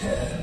care.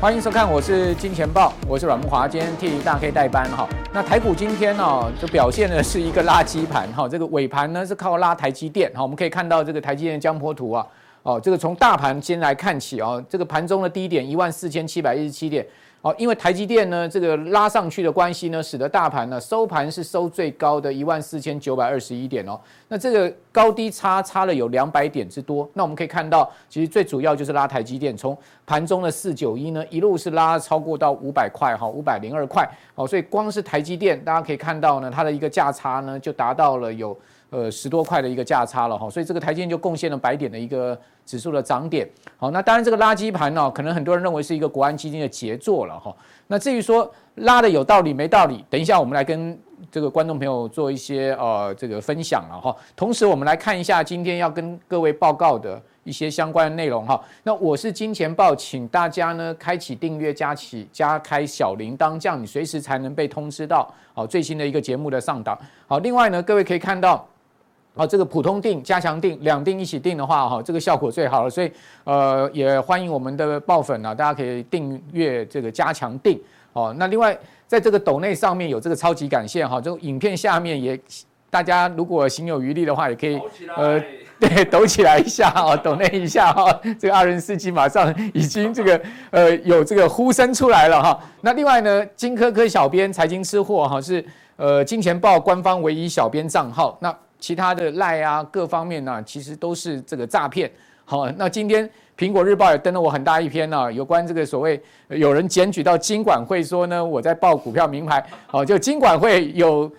欢迎收看，我是金钱豹，我是阮木华，今天替大 K 代班哈。那台股今天呢，就表现的是一个垃圾盘哈。这个尾盘呢是靠拉台积电哈，我们可以看到这个台积电江波图啊，哦，这个从大盘先来看起哦，这个盘中的低点一万四千七百一十七点。好，因为台积电呢，这个拉上去的关系呢，使得大盘呢收盘是收最高的一万四千九百二十一点哦。那这个高低差差了有两百点之多。那我们可以看到，其实最主要就是拉台积电，从盘中的四九一呢，一路是拉超过到五百块哈，五百零二块。好，所以光是台积电，大家可以看到呢，它的一个价差呢，就达到了有。呃，十多块的一个价差了哈，所以这个台积电就贡献了百点的一个指数的涨点。好，那当然这个垃圾盘呢，可能很多人认为是一个国安基金的杰作了哈。那至于说拉的有道理没道理，等一下我们来跟这个观众朋友做一些呃这个分享了哈。同时我们来看一下今天要跟各位报告的一些相关的内容哈。那我是金钱豹，请大家呢开启订阅加起加开小铃铛，这样你随时才能被通知到好最新的一个节目的上档。好，另外呢，各位可以看到。好，这个普通定、加强定两定一起定的话，哈，这个效果最好了。所以，呃，也欢迎我们的爆粉啊，大家可以订阅这个加强定。哦，那另外，在这个抖内上面有这个超级感谢哈，这个影片下面也，大家如果行有余力的话，也可以呃，对，抖起来一下啊，抖内一下哈。这个二人司机马上已经这个呃有这个呼声出来了哈。那另外呢，金科科小编财经吃货哈是呃金钱豹官方唯一小编账号那。其他的赖啊，各方面呢、啊，其实都是这个诈骗。好，那今天苹果日报也登了我很大一篇呢、啊，有关这个所谓有人检举到金管会说呢，我在报股票名牌。好，就金管会有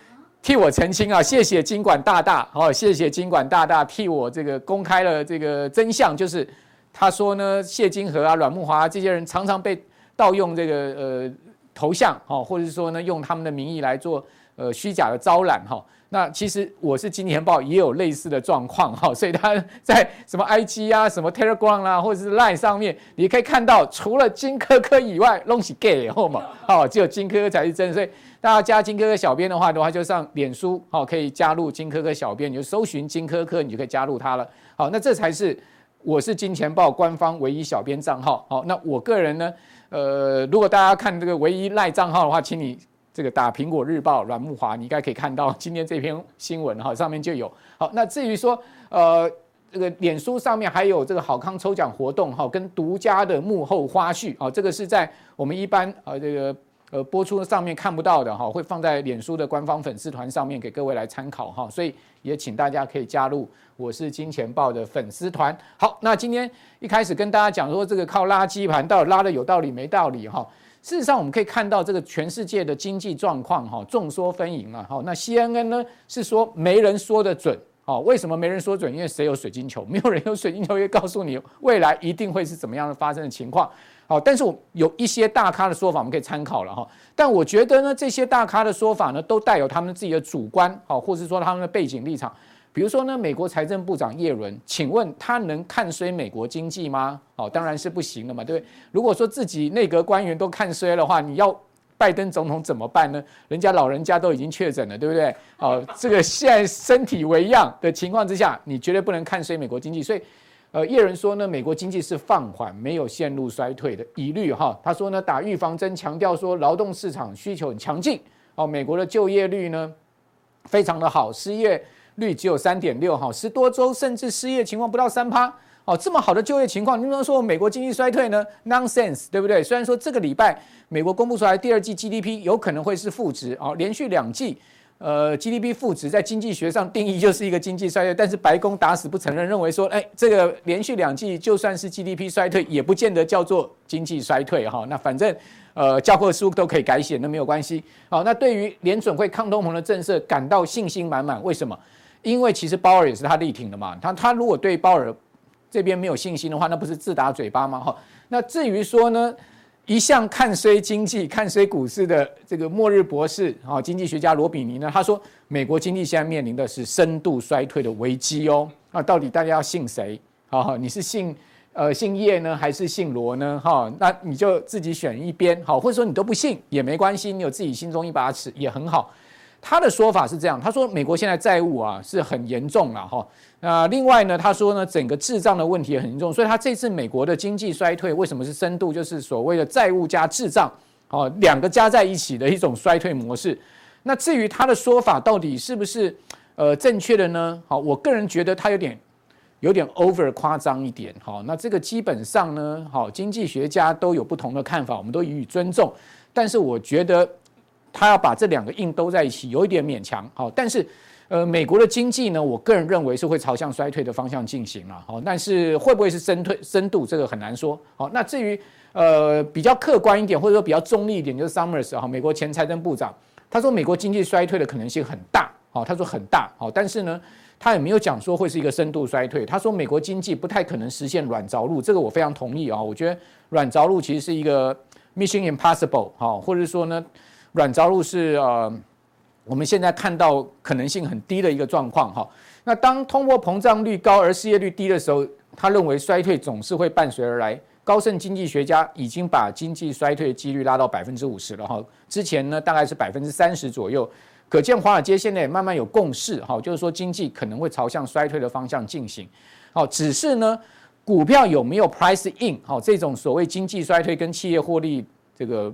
替我澄清啊，谢谢金管大大。好，谢谢金管大大替我这个公开了这个真相，就是他说呢，谢金河啊、阮木华啊这些人常常被盗用这个呃头像，好，或者是说呢，用他们的名义来做呃虚假的招揽哈。那其实我是金钱爆也有类似的状况哈，所以他在什么 IG 啊、什么 Telegram 啊，或者是 Line 上面，你可以看到，除了金科科以外，拢是 gay 后嘛，好，只有金科科才是真。所以大家加金科科小编的话的话，就上脸书，好，可以加入金科科小编，你就搜寻金科科，你就可以加入他了。好，那这才是我是金钱爆官方唯一小编账号。好，那我个人呢，呃，如果大家看这个唯一赖账号的话，请你。这个打苹果日报阮木华，你应该可以看到今天这篇新闻哈，上面就有。好，那至于说呃这个脸书上面还有这个好康抽奖活动哈，跟独家的幕后花絮啊，这个是在我们一般呃这个呃播出上面看不到的哈，会放在脸书的官方粉丝团上面给各位来参考哈，所以也请大家可以加入我是金钱豹的粉丝团。好，那今天一开始跟大家讲说这个靠垃圾盘到底拉的有道理没道理哈。事实上，我们可以看到这个全世界的经济状况，哈，众说纷纭啊。哈，那 CNN 呢是说没人说得准，好，为什么没人说准？因为谁有水晶球？没有人有水晶球，会告诉你未来一定会是怎么样的发生的情况。好，但是我有一些大咖的说法，我们可以参考了哈。但我觉得呢，这些大咖的说法呢，都带有他们自己的主观，好，或者说他们的背景立场。比如说呢，美国财政部长耶伦，请问他能看衰美国经济吗？哦，当然是不行的嘛，对不对？如果说自己内阁官员都看衰的话，你要拜登总统怎么办呢？人家老人家都已经确诊了，对不对？哦，这个现在身体为恙的情况之下，你绝对不能看衰美国经济。所以，呃，叶伦说呢，美国经济是放缓，没有陷入衰退的疑虑哈。他说呢，打预防针，强调说劳动市场需求很强劲。哦，美国的就业率呢非常的好，失业。率只有三点六哈，十多周甚至失业情况不到三趴哦，这么好的就业情况，你能说美国经济衰退呢？Nonsense，对不对？虽然说这个礼拜美国公布出来第二季 GDP 有可能会是负值哦，连续两季呃 GDP 负值，在经济学上定义就是一个经济衰退，但是白宫打死不承认，认为说，哎，这个连续两季就算是 GDP 衰退，也不见得叫做经济衰退哈。那反正呃教科书都可以改写，那没有关系。好，那对于联准会抗通膨的政策感到信心满满，为什么？因为其实鲍尔也是他力挺的嘛，他他如果对鲍尔这边没有信心的话，那不是自打嘴巴吗？哈，那至于说呢，一向看衰经济、看衰股市的这个末日博士啊，经济学家罗比尼呢，他说美国经济现在面临的是深度衰退的危机哦。那到底大家要信谁？啊，你是信呃信叶呢，还是信罗呢？哈，那你就自己选一边好，或者说你都不信也没关系，你有自己心中一把尺也很好。他的说法是这样，他说美国现在债务啊是很严重了哈。那另外呢，他说呢整个滞胀的问题也很严重，所以他这次美国的经济衰退为什么是深度，就是所谓的债务加滞胀，哦两个加在一起的一种衰退模式。那至于他的说法到底是不是呃正确的呢？好，我个人觉得他有点有点 over 夸张一点。好，那这个基本上呢，好经济学家都有不同的看法，我们都予以尊重。但是我觉得。他要把这两个硬兜在一起，有一点勉强。好，但是，呃，美国的经济呢，我个人认为是会朝向衰退的方向进行了。好，但是会不会是深退深度，这个很难说。好，那至于呃比较客观一点，或者说比较中立一点，就是 Summers 哈，美国前财政部长，他说美国经济衰退的可能性很大。好，他说很大。好，但是呢，他也没有讲说会是一个深度衰退。他说美国经济不太可能实现软着陆，这个我非常同意啊。我觉得软着陆其实是一个 Mission Impossible。好，或者说呢。软着陆是呃，我们现在看到可能性很低的一个状况哈。那当通货膨胀率高而失业率低的时候，他认为衰退总是会伴随而来。高盛经济学家已经把经济衰退的几率拉到百分之五十了哈。之前呢大概是百分之三十左右，可见华尔街现在也慢慢有共识哈，就是说经济可能会朝向衰退的方向进行。好，只是呢股票有没有 price in 好这种所谓经济衰退跟企业获利这个。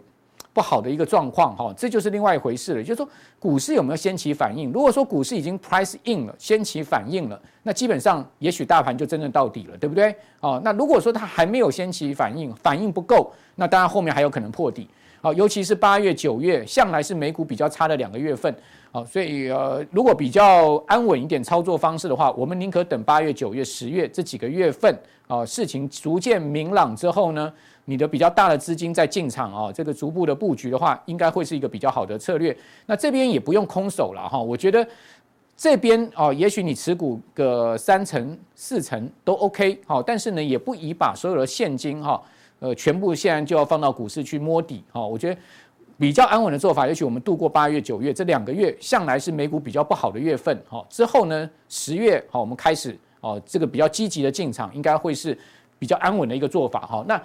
不好的一个状况哈，这就是另外一回事了。就是说，股市有没有先期反应？如果说股市已经 price in 了，先期反应了，那基本上也许大盘就真正到底了，对不对？哦，那如果说它还没有先期反应，反应不够，那当然后面还有可能破底。好，尤其是八月、九月，向来是美股比较差的两个月份。好，所以呃，如果比较安稳一点操作方式的话，我们宁可等八月、九月、十月这几个月份啊，事情逐渐明朗之后呢。你的比较大的资金在进场啊，这个逐步的布局的话，应该会是一个比较好的策略。那这边也不用空手了哈，我觉得这边哦，也许你持股个三成四成都 OK 好，但是呢，也不宜把所有的现金哈，呃，全部现在就要放到股市去摸底哈。我觉得比较安稳的做法，也许我们度过八月、九月这两个月，向来是美股比较不好的月份哈。之后呢，十月好，我们开始哦，这个比较积极的进场，应该会是比较安稳的一个做法哈。那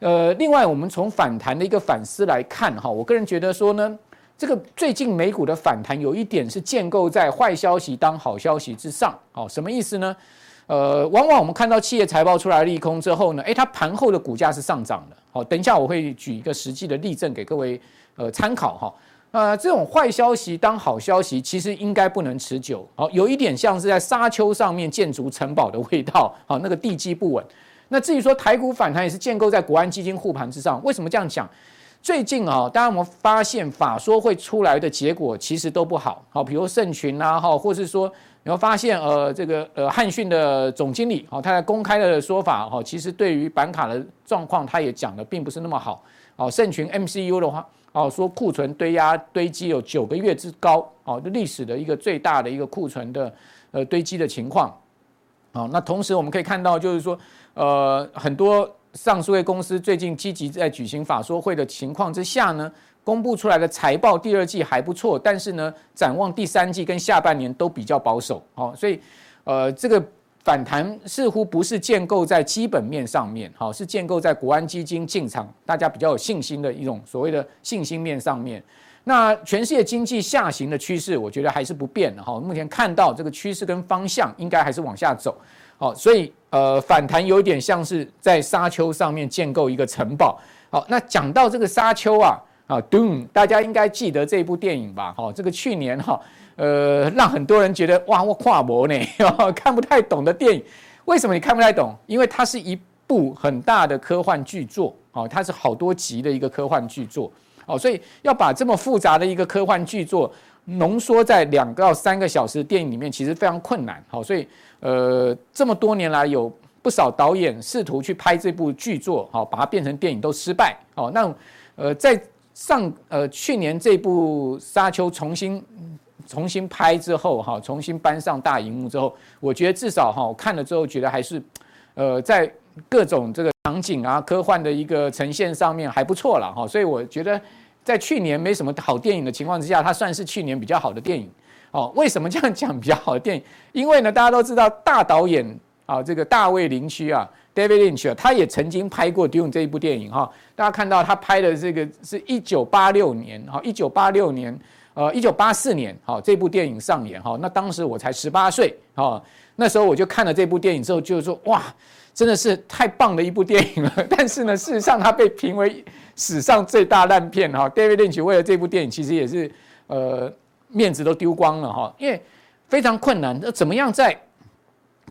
呃，另外，我们从反弹的一个反思来看，哈，我个人觉得说呢，这个最近美股的反弹有一点是建构在坏消息当好消息之上，好，什么意思呢？呃，往往我们看到企业财报出来利空之后呢，诶，它盘后的股价是上涨的，好，等一下我会举一个实际的例证给各位呃参考哈。呃，这种坏消息当好消息，其实应该不能持久，好，有一点像是在沙丘上面建筑城堡的味道，好，那个地基不稳。那至于说台股反弹也是建构在国安基金护盘之上，为什么这样讲？最近啊，大家有没有发现法说会出来的结果其实都不好，好，比如盛群啊，哈，或是说你会发现，呃，这个呃汉讯的总经理，好，他在公开的说法，哈，其实对于板卡的状况，他也讲的并不是那么好，好，盛群 MCU 的话，哦，说库存堆压堆积有九个月之高，哦，历史的一个最大的一个库存的呃堆积的情况，好，那同时我们可以看到，就是说。呃，很多上市柜公司最近积极在举行法说会的情况之下呢，公布出来的财报第二季还不错，但是呢，展望第三季跟下半年都比较保守，好，所以呃，这个反弹似乎不是建构在基本面上面，好，是建构在国安基金进场，大家比较有信心的一种所谓的信心面上面。那全世界经济下行的趋势，我觉得还是不变的哈，目前看到这个趋势跟方向应该还是往下走。好，所以呃，反弹有点像是在沙丘上面建构一个城堡。好，那讲到这个沙丘啊，啊，Doom，大家应该记得这部电影吧？好，这个去年哈，呃，让很多人觉得哇，我跨模呢，看不太懂的电影。为什么你看不太懂？因为它是一部很大的科幻巨作，哦，它是好多集的一个科幻巨作，哦，所以要把这么复杂的一个科幻巨作浓缩在两到三个小时的电影里面，其实非常困难。好，所以。呃，这么多年来，有不少导演试图去拍这部剧作，好，把它变成电影都失败。好，那呃，在上呃去年这部《沙丘》重新重新拍之后，哈，重新搬上大荧幕之后，我觉得至少哈，我看了之后觉得还是呃，在各种这个场景啊，科幻的一个呈现上面还不错了哈，所以我觉得在去年没什么好电影的情况之下，它算是去年比较好的电影哦。为什么这样讲比较好的电影？因为呢，大家都知道大导演啊，这个大卫林区啊，David Lynch 啊，他也曾经拍过《Dune》这一部电影哈。大家看到他拍的这个是一九八六年哈，一九八六年呃一九八四年哈，这部电影上演哈，那当时我才十八岁哈。那时候我就看了这部电影之后，就是说哇，真的是太棒的一部电影了。但是呢，事实上它被评为史上最大烂片哈。David Lynch 为了这部电影，其实也是呃面子都丢光了哈，因为非常困难。那怎么样在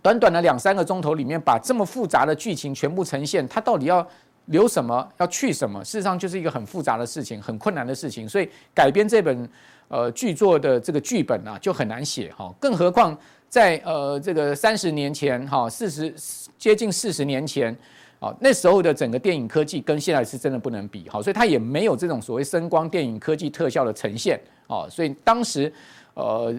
短短的两三个钟头里面把这么复杂的剧情全部呈现？它到底要留什么，要去什么？事实上就是一个很复杂的事情，很困难的事情。所以改编这本呃剧作的这个剧本啊，就很难写哈。更何况。在呃这个三十年前哈，四十接近四十年前，啊那时候的整个电影科技跟现在是真的不能比，好，所以它也没有这种所谓声光电影科技特效的呈现，哦，所以当时呃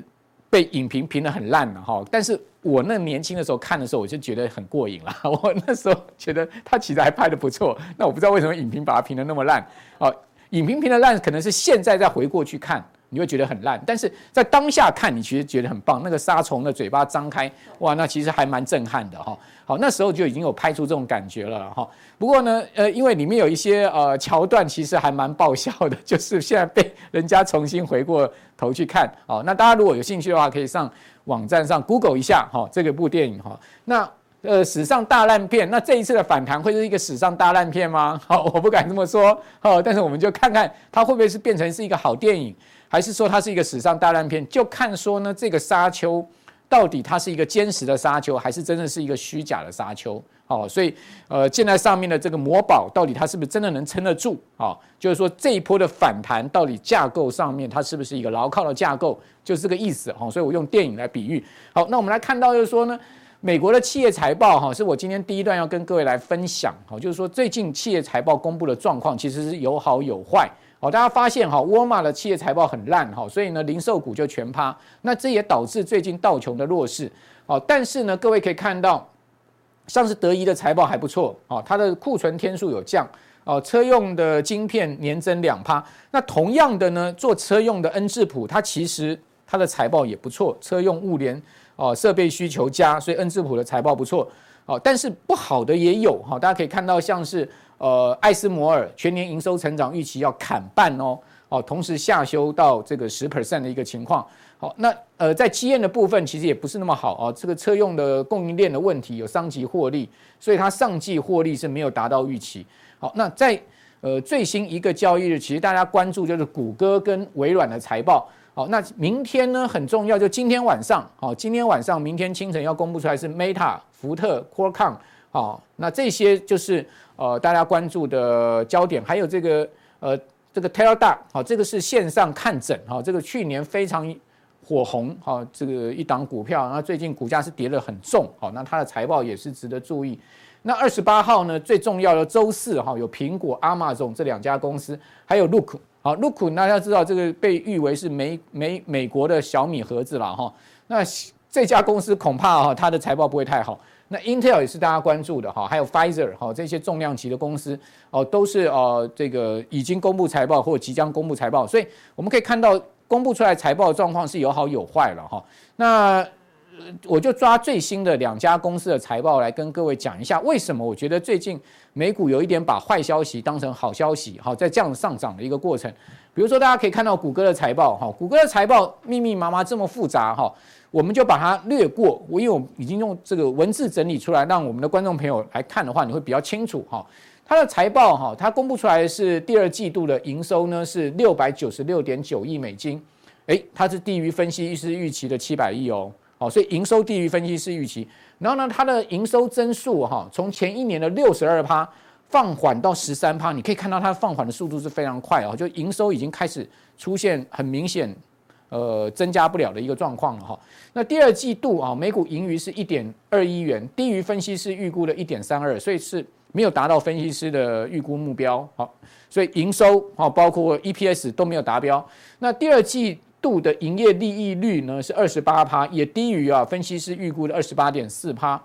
被影评评得很烂了哈，但是我那年轻的时候看的时候，我就觉得很过瘾了，我那时候觉得他其实还拍得不错，那我不知道为什么影评把它评得那么烂，哦，影评评得烂可能是现在再回过去看。你会觉得很烂，但是在当下看你其实觉得很棒。那个杀虫的嘴巴张开，哇，那其实还蛮震撼的哈。好，那时候就已经有拍出这种感觉了哈。不过呢，呃，因为里面有一些呃桥段，其实还蛮爆笑的，就是现在被人家重新回过头去看。好，那大家如果有兴趣的话，可以上网站上 Google 一下哈，这个部电影哈。那呃，史上大烂片，那这一次的反弹会是一个史上大烂片吗？好，我不敢这么说。好，但是我们就看看它会不会是变成是一个好电影。还是说它是一个史上大烂片？就看说呢，这个沙丘到底它是一个坚实的沙丘，还是真的是一个虚假的沙丘？哦，所以呃，建在上面的这个魔堡到底它是不是真的能撑得住？啊，就是说这一波的反弹到底架构上面它是不是一个牢靠的架构？就是这个意思。哈，所以我用电影来比喻。好，那我们来看到就是说呢，美国的企业财报哈，是我今天第一段要跟各位来分享。哈，就是说最近企业财报公布的状况其实是有好有坏。好，大家发现哈，沃尔玛的企业财报很烂哈，所以呢，零售股就全趴。那这也导致最近道琼的弱势。好，但是呢，各位可以看到，像是德仪的财报还不错，哦，它的库存天数有降，哦，车用的晶片年增两趴。那同样的呢，做车用的恩智浦，它其实它的财报也不错，车用物联哦，设备需求加，所以恩智浦的财报不错。哦，但是不好的也有哈，大家可以看到像是。呃，艾斯摩尔全年营收成长预期要砍半哦，哦，同时下修到这个十 percent 的一个情况。好，那呃，在基燕的部分其实也不是那么好哦，这个车用的供应链的问题有伤及获利，所以它上季获利是没有达到预期。好，那在呃最新一个交易日，其实大家关注就是谷歌跟微软的财报。好，那明天呢很重要，就今天晚上，好，今天晚上、明天清晨要公布出来是 Meta、福特、Qualcomm。好，那这些就是。呃，大家关注的焦点还有这个呃，这个 Teladoc 好，这个是线上看诊哈，这个去年非常火红哈，这个一档股票，那最近股价是跌得很重，好，那它的财报也是值得注意。那二十八号呢，最重要的周四哈，有苹果、Amazon 这两家公司，还有 Look 好，Look 大家知道这个被誉为是美美美国的小米盒子了哈，那这家公司恐怕哈，它的财报不会太好。那 Intel 也是大家关注的哈，还有 Pfizer 哈，这些重量级的公司哦，都是呃这个已经公布财报或即将公布财报，所以我们可以看到公布出来财报状况是有好有坏了哈。那我就抓最新的两家公司的财报来跟各位讲一下，为什么我觉得最近美股有一点把坏消息当成好消息哈，在这样上涨的一个过程。比如说大家可以看到谷歌的财报哈，谷歌的财报密密麻麻这么复杂哈。我们就把它略过，我因为我已经用这个文字整理出来，让我们的观众朋友来看的话，你会比较清楚哈。它的财报哈，它公布出来是第二季度的营收呢是六百九十六点九亿美金，诶，它是低于分析师预期的七百亿哦，好，所以营收低于分析师预期。然后呢，它的营收增速哈，从前一年的六十二趴放缓到十三趴，你可以看到它放缓的速度是非常快哦，就营收已经开始出现很明显。呃，增加不了的一个状况了哈。那第二季度啊，每股盈余是一点二一元，低于分析师预估的一点三二，所以是没有达到分析师的预估目标。好，所以营收啊，包括 EPS 都没有达标。那第二季度的营业利益率呢是二十八趴，也低于啊分析师预估的二十八点四趴。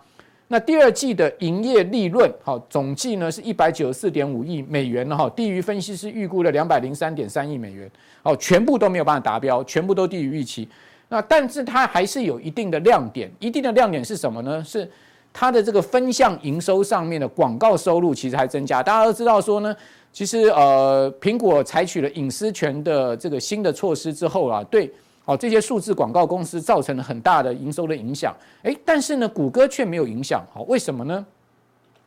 那第二季的营业利润，好，总计呢是一百九十四点五亿美元了哈，低于分析师预估的两百零三点三亿美元，好，全部都没有办法达标，全部都低于预期。那但是它还是有一定的亮点，一定的亮点是什么呢？是它的这个分项营收上面的广告收入其实还增加。大家都知道说呢，其实呃，苹果采取了隐私权的这个新的措施之后啊，对。哦，这些数字广告公司造成了很大的营收的影响，诶，但是呢，谷歌却没有影响，好，为什么呢？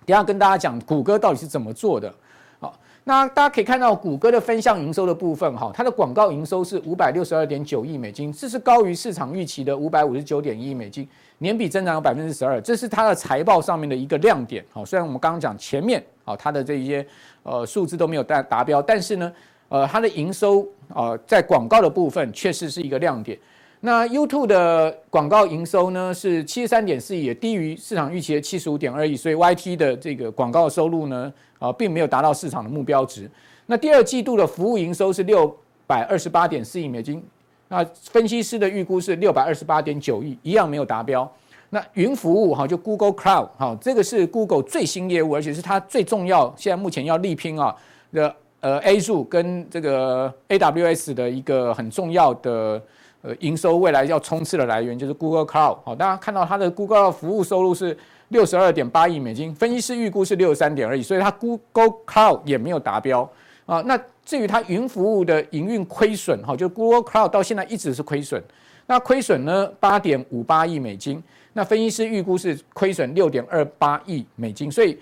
等下跟大家讲谷歌到底是怎么做的。好，那大家可以看到谷歌的分项营收的部分，哈，它的广告营收是五百六十二点九亿美金，这是高于市场预期的五百五十九点一亿美金，年比增长有百分之十二，这是它的财报上面的一个亮点。好，虽然我们刚刚讲前面，好，它的这些呃数字都没有达达标，但是呢。呃，它的营收啊、呃，在广告的部分确实是一个亮点。那 YouTube 的广告营收呢是七十三点四亿，也低于市场预期的七十五点二亿，所以 YT 的这个广告收入呢，啊、并没有达到市场的目标值。那第二季度的服务营收是六百二十八点四亿美金，那分析师的预估是六百二十八点九亿，一样没有达标。那云服务哈，就 Google Cloud 哈，这个是 Google 最新业务，而且是它最重要，现在目前要力拼啊的。呃，Azure 跟这个 AWS 的一个很重要的呃营收，未来要冲刺的来源就是 Google Cloud。好，大家看到它的 Google 服务收入是六十二点八亿美金，分析师预估是六十三点二亿，所以它 Google Cloud 也没有达标啊。那至于它云服务的营运亏损，哈，就 Google Cloud 到现在一直是亏损。那亏损呢，八点五八亿美金，那分析师预估是亏损六点二八亿美金，所以。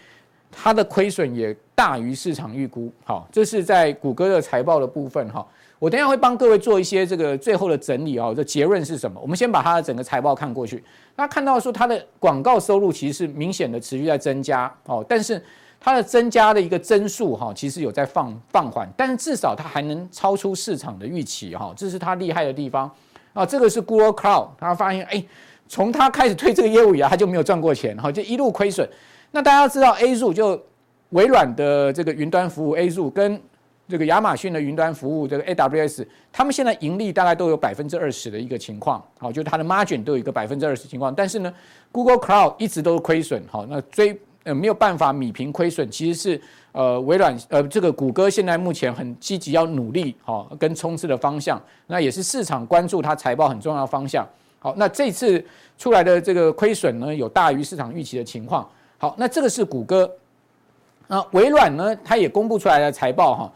它的亏损也大于市场预估，好，这是在谷歌的财报的部分哈。我等下会帮各位做一些这个最后的整理啊，这结论是什么？我们先把它的整个财报看过去，那看到说它的广告收入其实是明显的持续在增加哦，但是它的增加的一个增速哈，其实有在放放缓，但是至少它还能超出市场的预期哈，这是它厉害的地方啊。这个是 Google Cloud，他发现哎，从他开始推这个业务以来，他就没有赚过钱哈，就一路亏损。那大家知道 A 柱就微软的这个云端服务，Azure 跟这个亚马逊的云端服务，这个 AWS，他们现在盈利大概都有百分之二十的一个情况，好，就它的 margin 都有一个百分之二十情况。但是呢，Google Cloud 一直都是亏损，好，那追呃没有办法米平亏损，其实是呃微软呃这个谷歌现在目前很积极要努力好跟冲刺的方向，那也是市场关注它财报很重要的方向。好，那这次出来的这个亏损呢，有大于市场预期的情况。好，那这个是谷歌，啊，微软呢，它也公布出来的财报哈，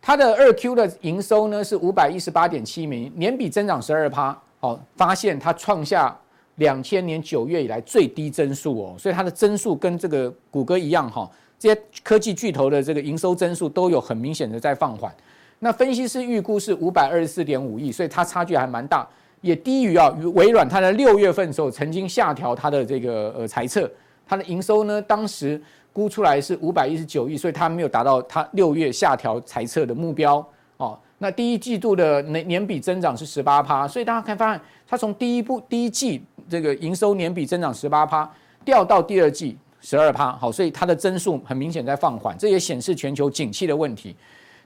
它的二 Q 的营收呢是五百一十八点七美元，年比增长十二趴，哦，发现它创下两千年九月以来最低增速哦，所以它的增速跟这个谷歌一样哈，这些科技巨头的这个营收增速都有很明显的在放缓。那分析师预估是五百二十四点五亿，所以它差距还蛮大，也低于啊，微软它在六月份的时候曾经下调它的这个呃财测。它的营收呢，当时估出来是五百一十九亿，所以它没有达到它六月下调财测的目标哦。那第一季度的年年比增长是十八趴，所以大家可以发现，它从第一步第一季这个营收年比增长十八趴，掉到第二季十二趴，好，所以它的增速很明显在放缓，这也显示全球景气的问题。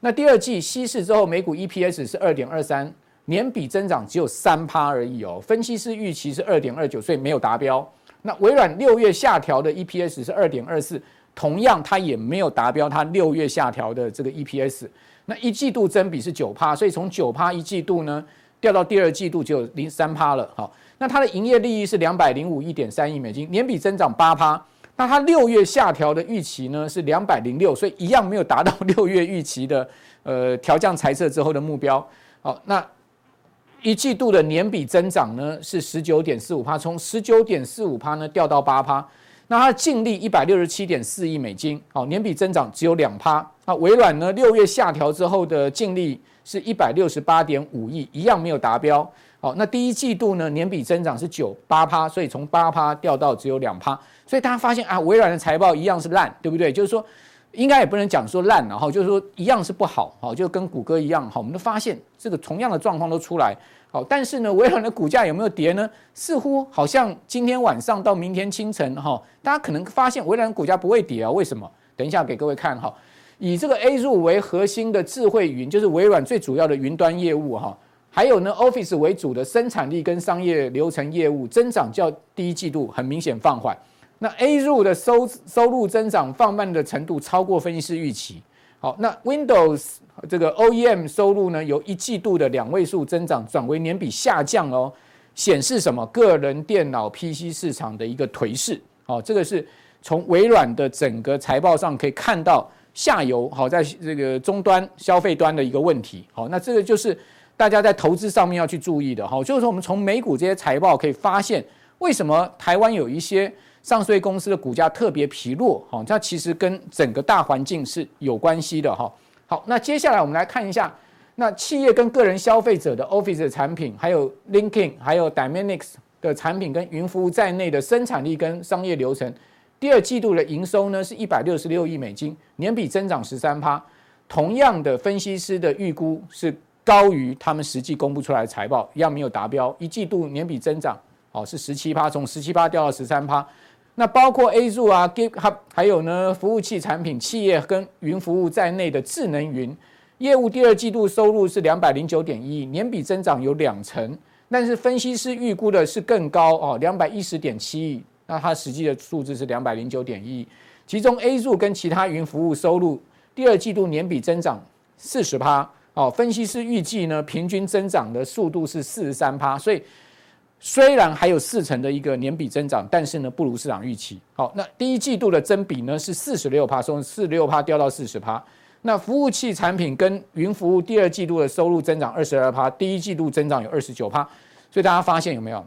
那第二季稀释之后，每股 EPS 是二点二三，年比增长只有三趴而已哦。分析师预期是二点二九，所以没有达标。那微软六月下调的 EPS 是二点二四，同样它也没有达标，它六月下调的这个 EPS，那一季度增比是九趴，所以从九趴一季度呢掉到第二季度就有零三趴了。好，那它的营业利益是两百零五亿点三亿美金，年比增长八趴。那它六月下调的预期呢是两百零六，所以一样没有达到六月预期的 呃调降财测之后的目标。好，那。一季度的年比增长呢是十九点四五趴，从十九点四五趴呢掉到八趴。那它的净利一百六十七点四亿美金，好，年比增长只有两趴。那微软呢六月下调之后的净利是一百六十八点五亿，一样没有达标。好，那第一季度呢年比增长是九八趴，所以从八趴掉到只有两趴。所以大家发现啊，微软的财报一样是烂，对不对？就是说。应该也不能讲说烂，然后就是说一样是不好，好，就跟谷歌一样，好，我们都发现这个同样的状况都出来，好，但是呢，微软的股价有没有跌呢？似乎好像今天晚上到明天清晨，哈，大家可能发现微软股价不会跌啊？为什么？等一下给各位看哈，以这个 Azure 为核心的智慧云，就是微软最主要的云端业务哈，还有呢 Office 为主的生产力跟商业流程业务增长较第一季度很明显放缓。那 A 入的收收入增长放慢的程度超过分析师预期。好，那 Windows 这个 OEM 收入呢，由一季度的两位数增长转为年比下降哦，显示什么？个人电脑 PC 市场的一个颓势。好，这个是从微软的整个财报上可以看到下游好，在这个终端消费端的一个问题。好，那这个就是大家在投资上面要去注意的。好，就是说我们从美股这些财报可以发现，为什么台湾有一些。上市公司的股价特别疲弱，哈，它其实跟整个大环境是有关系的，哈。好，那接下来我们来看一下，那企业跟个人消费者的 Office 的产品，还有 LinkedIn，还有 Dynamics 的产品跟云服务在内的生产力跟商业流程，第二季度的营收呢是一百六十六亿美金，年比增长十三趴。同样的，分析师的预估是高于他们实际公布出来的财报，一样没有达标。一季度年比增长，哦，是十七趴，从十七趴掉到十三趴。那包括 Azure 啊，GitHub，还有呢，服务器产品、企业跟云服务在内的智能云业务，第二季度收入是两百零九点一亿，年比增长有两成。但是分析师预估的是更高哦，两百一十点七亿。那它实际的数字是两百零九点一亿。其中 Azure 跟其他云服务收入第二季度年比增长四十趴哦，分析师预计呢，平均增长的速度是四十三趴，所以。虽然还有四成的一个年比增长，但是呢不如市场预期。好，那第一季度的增比呢是四十六趴，从四十六趴掉到四十趴。那服务器产品跟云服务第二季度的收入增长二十二趴，第一季度增长有二十九趴。所以大家发现有没有？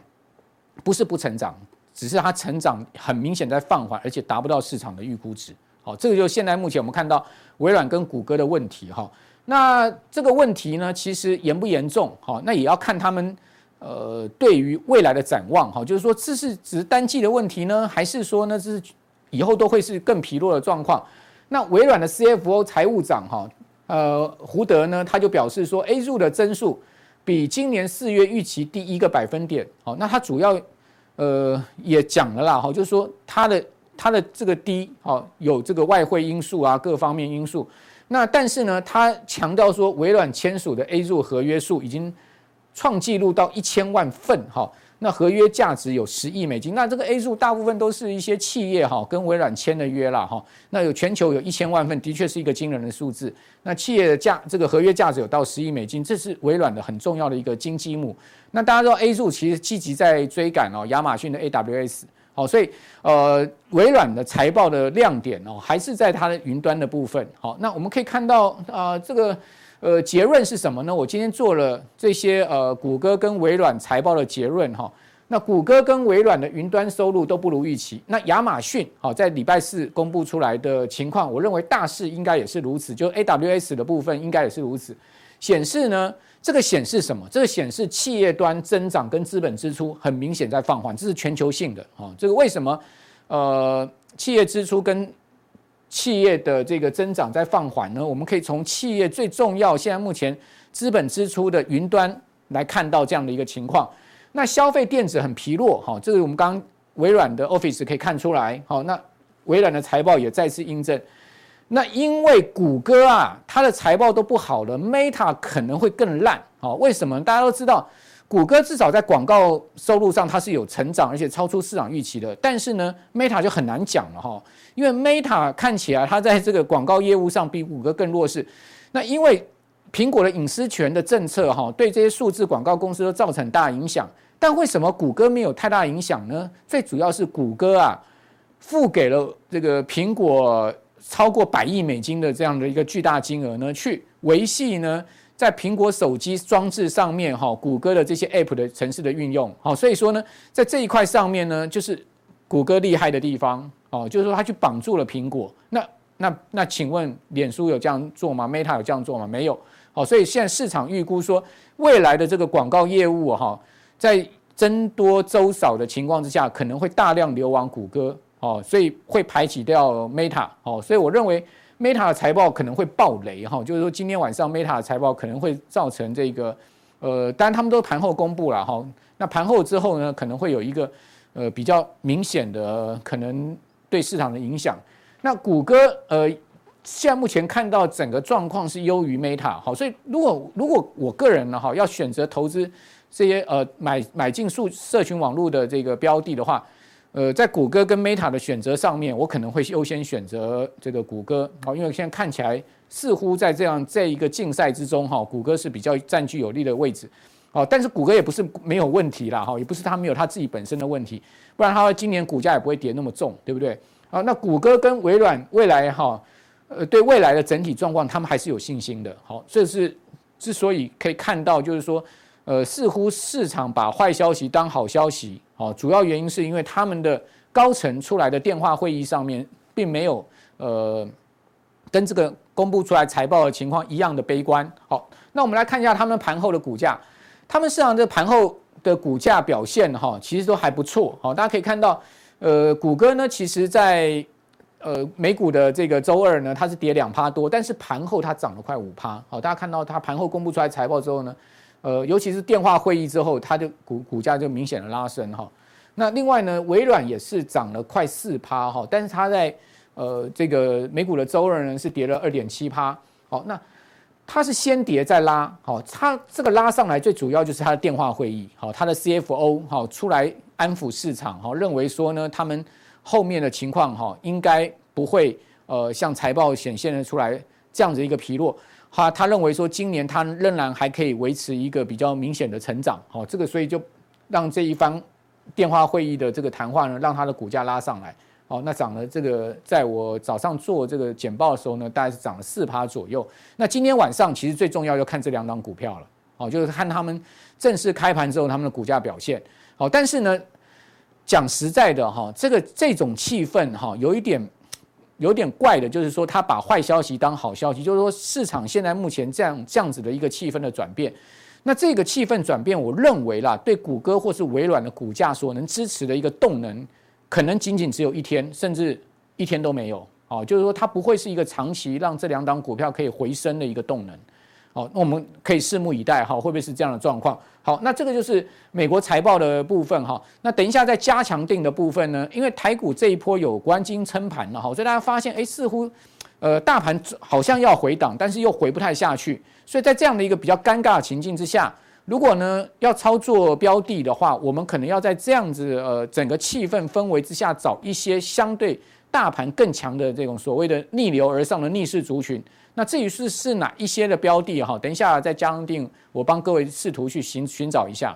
不是不成长，只是它成长很明显在放缓，而且达不到市场的预估值。好，这个就现在目前我们看到微软跟谷歌的问题。哈，那这个问题呢，其实严不严重？好，那也要看他们。呃，对于未来的展望，哈，就是说这是只是单季的问题呢，还是说呢，这是以后都会是更疲弱的状况？那微软的 CFO 财务长哈，呃，胡德呢，他就表示说，A 入的增速比今年四月预期低一个百分点。好，那他主要呃也讲了啦，哈，就是说他的他的这个低，哈，有这个外汇因素啊，各方面因素。那但是呢，他强调说，微软签署的 A 入合约数已经。创纪录到一千万份哈，那合约价值有十亿美金。那这个 A 数大部分都是一些企业哈跟微软签的约啦哈。那有全球有一千万份，的确是一个惊人的数字。那企业的价这个合约价值有到十亿美金，这是微软的很重要的一个金鸡母。那大家知道 A 数其实积极在追赶哦亚马逊的 AWS 好，所以呃微软的财报的亮点哦还是在它的云端的部分。好，那我们可以看到啊、呃、这个。呃，结论是什么呢？我今天做了这些呃，谷歌跟微软财报的结论哈。那谷歌跟微软的云端收入都不如预期。那亚马逊好，在礼拜四公布出来的情况，我认为大势应该也是如此，就 AWS 的部分应该也是如此。显示呢，这个显示什么？这个显示企业端增长跟资本支出很明显在放缓，这是全球性的啊。这个为什么？呃，企业支出跟企业的这个增长在放缓呢，我们可以从企业最重要现在目前资本支出的云端来看到这样的一个情况。那消费电子很疲弱，哈，这个我们刚刚微软的 Office 可以看出来，好，那微软的财报也再次印证。那因为谷歌啊，它的财报都不好了，Meta 可能会更烂，好，为什么？大家都知道。谷歌至少在广告收入上它是有成长，而且超出市场预期的。但是呢，Meta 就很难讲了哈，因为 Meta 看起来它在这个广告业务上比谷歌更弱势。那因为苹果的隐私权的政策哈，对这些数字广告公司都造成很大影响。但为什么谷歌没有太大影响呢？最主要是谷歌啊，付给了这个苹果超过百亿美金的这样的一个巨大金额呢，去维系呢。在苹果手机装置上面，哈，谷歌的这些 App 的城市的运用，好，所以说呢，在这一块上面呢，就是谷歌厉害的地方，哦，就是说它去绑住了苹果。那那那，请问脸书有这样做吗？Meta 有这样做吗？没有。好，所以现在市场预估说，未来的这个广告业务，哈，在僧多粥少的情况之下，可能会大量流往谷歌，哦，所以会排挤掉 Meta，哦，所以我认为。Meta 的财报可能会爆雷哈，就是说今天晚上 Meta 的财报可能会造成这个，呃，当然他们都盘后公布了哈，那盘后之后呢，可能会有一个呃比较明显的可能对市场的影响。那谷歌呃，现在目前看到整个状况是优于 Meta 好，所以如果如果我个人呢哈，要选择投资这些呃买买进数社群网络的这个标的的话。呃，在谷歌跟 Meta 的选择上面，我可能会优先选择这个谷歌，好，因为现在看起来似乎在这样这一个竞赛之中，哈，谷歌是比较占据有利的位置，好，但是谷歌也不是没有问题啦，哈，也不是它没有它自己本身的问题，不然它今年股价也不会跌那么重，对不对？好，那谷歌跟微软未来哈，呃，对未来的整体状况，他们还是有信心的，好，这是之所以可以看到，就是说。呃，似乎市场把坏消息当好消息，哦，主要原因是因为他们的高层出来的电话会议上面，并没有呃跟这个公布出来财报的情况一样的悲观。好，那我们来看一下他们盘后的股价，他们市场的盘后的股价表现哈，其实都还不错。好，大家可以看到，呃，谷歌呢，其实在呃美股的这个周二呢，它是跌两趴多，但是盘后它涨了快五趴。好，大家看到它盘后公布出来财报之后呢。呃，尤其是电话会议之后，它的股股价就明显的拉升哈。那另外呢，微软也是涨了快四趴哈，但是它在呃这个美股的周二呢是跌了二点七趴。好，那它是先跌再拉，好，它这个拉上来最主要就是它的电话会议，好，它的 CFO 好出来安抚市场，好，认为说呢，他们后面的情况哈应该不会呃像财报显现的出来这样子一个疲弱。他他认为说，今年他仍然还可以维持一个比较明显的成长，好，这个所以就让这一方电话会议的这个谈话呢，让它的股价拉上来，好，那涨了这个，在我早上做这个简报的时候呢，大概是涨了四趴左右。那今天晚上其实最重要要看这两档股票了，好，就是看他们正式开盘之后他们的股价表现，好，但是呢，讲实在的哈，这个这种气氛哈，有一点。有点怪的，就是说他把坏消息当好消息，就是说市场现在目前这样这样子的一个气氛的转变，那这个气氛转变，我认为啦，对谷歌或是微软的股价所能支持的一个动能，可能仅仅只有一天，甚至一天都没有。哦，就是说它不会是一个长期让这两档股票可以回升的一个动能。好，那我们可以拭目以待哈，会不会是这样的状况？好，那这个就是美国财报的部分哈。那等一下在加强定的部分呢，因为台股这一波有关金撑盘了哈，所以大家发现哎，似乎呃大盘好像要回档，但是又回不太下去。所以在这样的一个比较尴尬的情境之下，如果呢要操作标的的话，我们可能要在这样子呃整个气氛氛围之下，找一些相对大盘更强的这种所谓的逆流而上的逆势族群。那至于是是哪一些的标的哈？等一下再将定，我帮各位试图去寻寻找一下。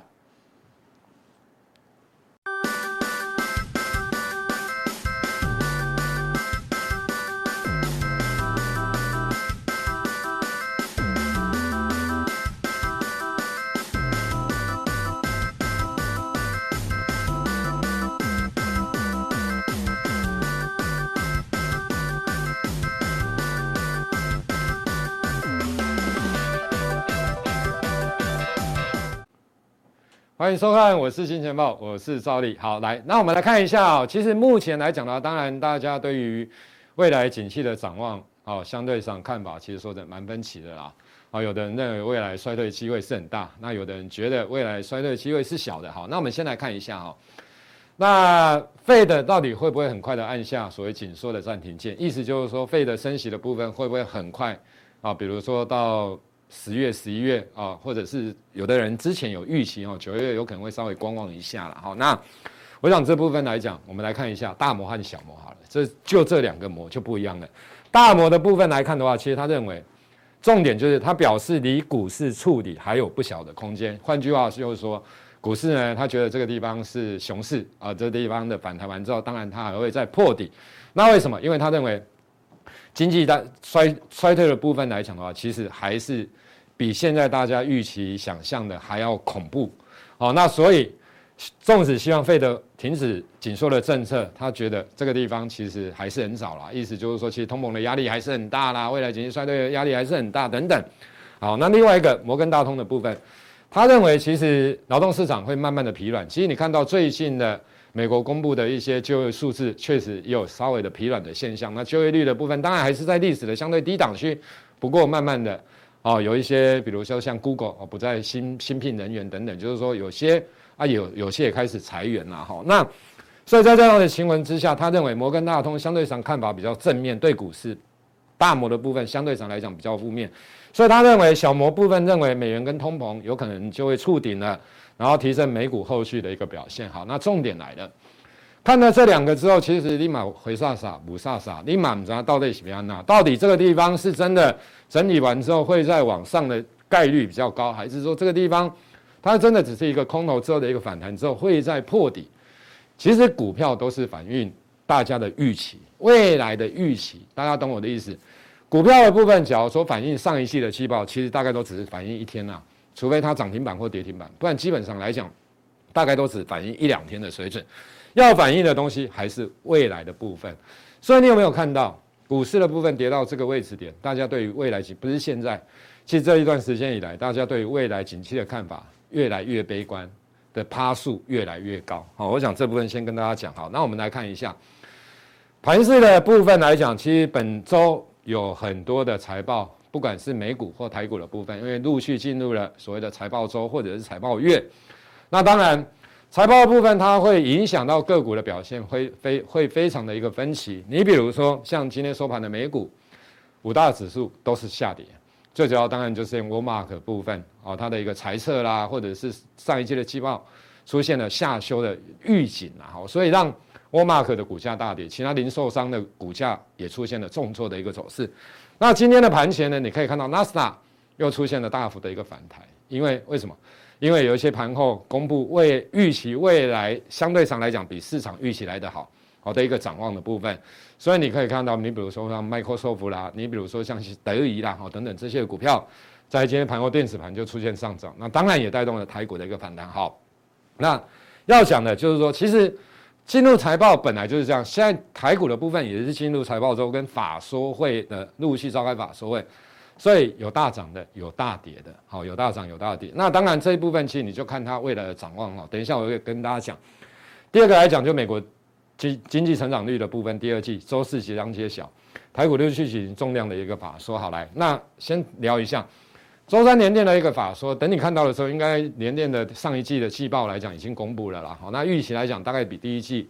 欢迎收看，我是金钱豹，我是赵力。好，来，那我们来看一下哦。其实目前来讲呢，当然大家对于未来景气的展望，哦，相对上看法其实说的蛮分歧的啦。啊，有的人认为未来衰退机会是很大，那有的人觉得未来衰退机会是小的。好，那我们先来看一下哈。那 Fed 到底会不会很快的按下所谓紧缩的暂停键？意思就是说，Fed 升息的部分会不会很快啊？比如说到。十月、十一月啊，或者是有的人之前有预期哦，九月有可能会稍微观望一下了。好，那我想这部分来讲，我们来看一下大摩和小摩好了，这就这两个摩就不一样了。大摩的部分来看的话，其实他认为重点就是他表示离股市触底还有不小的空间。换句话就是说，股市呢，他觉得这个地方是熊市啊，这个地方的反弹完之后，当然他还会再破底。那为什么？因为他认为。经济大衰衰退的部分来讲的话，其实还是比现在大家预期想象的还要恐怖。好，那所以纵使希望费德停止紧缩的政策，他觉得这个地方其实还是很早啦。意思就是说，其实通膨的压力还是很大啦，未来经济衰退的压力还是很大等等。好，那另外一个摩根大通的部分，他认为其实劳动市场会慢慢的疲软。其实你看到最近的。美国公布的一些就业数字确实也有稍微的疲软的现象。那就业率的部分当然还是在历史的相对低档区，不过慢慢的哦，有一些比如说像 Google 哦不再新新聘人员等等，就是说有些啊有有些也开始裁员了哈。那所以在这样的情况之下，他认为摩根大通相对上看法比较正面，对股市大摩的部分相对上来讲比较负面。所以他认为小摩部分认为美元跟通膨有可能就会触顶了。然后提升美股后续的一个表现。好，那重点来了，看了这两个之后，其实立马回煞煞补煞煞，立马不知道到底是怎么样呢？到底这个地方是真的整理完之后会再往上的概率比较高，还是说这个地方它真的只是一个空头之后的一个反弹之后会再破底？其实股票都是反映大家的预期，未来的预期，大家懂我的意思？股票的部分，假如说反映上一季的季报，其实大概都只是反映一天呐、除非它涨停板或跌停板，不然基本上来讲，大概都只反映一两天的水准。要反映的东西还是未来的部分。所以你有没有看到股市的部分跌到这个位置点？大家对于未来景，不是现在，其实这一段时间以来，大家对于未来景气的看法越来越悲观。的趴数越来越高，好，我想这部分先跟大家讲好。那我们来看一下盘势的部分来讲，其实本周有很多的财报，不管是美股或台股的部分，因为陆续进入了所谓的财报周或者是财报月。那当然，财报部分它会影响到个股的表现，会非会非常的一个分歧。你比如说，像今天收盘的美股五大指数都是下跌。最主要当然就是沃尔玛的部分哦，它的一个财测啦，或者是上一季的季报出现了下修的预警啦，好，所以让沃尔玛的股价大跌，其他零售商的股价也出现了重挫的一个走势。那今天的盘前呢，你可以看到纳斯达又出现了大幅的一个反弹，因为为什么？因为有一些盘后公布未预期未来相对上来讲比市场预期来得好。好的一个展望的部分，所以你可以看到，你比如说像 Microsoft 啦，你比如说像德仪啦，好等等这些股票，在今天盘后电子盘就出现上涨，那当然也带动了台股的一个反弹。好，那要讲的就是说，其实进入财报本来就是这样，现在台股的部分也是进入财报周跟法说会的陆续召开法说会，所以有大涨的，有大跌的，好，有大涨有大跌。那当然这一部分其实你就看它未来的展望哦。等一下我会跟大家讲。第二个来讲，就美国。经经济成长率的部分，第二季周四即将揭晓，台股陆续举行重量的一个法说。好来，那先聊一下周三联电的一个法说。等你看到的时候，应该联电的上一季的季报来讲已经公布了啦。好，那预期来讲，大概比第一季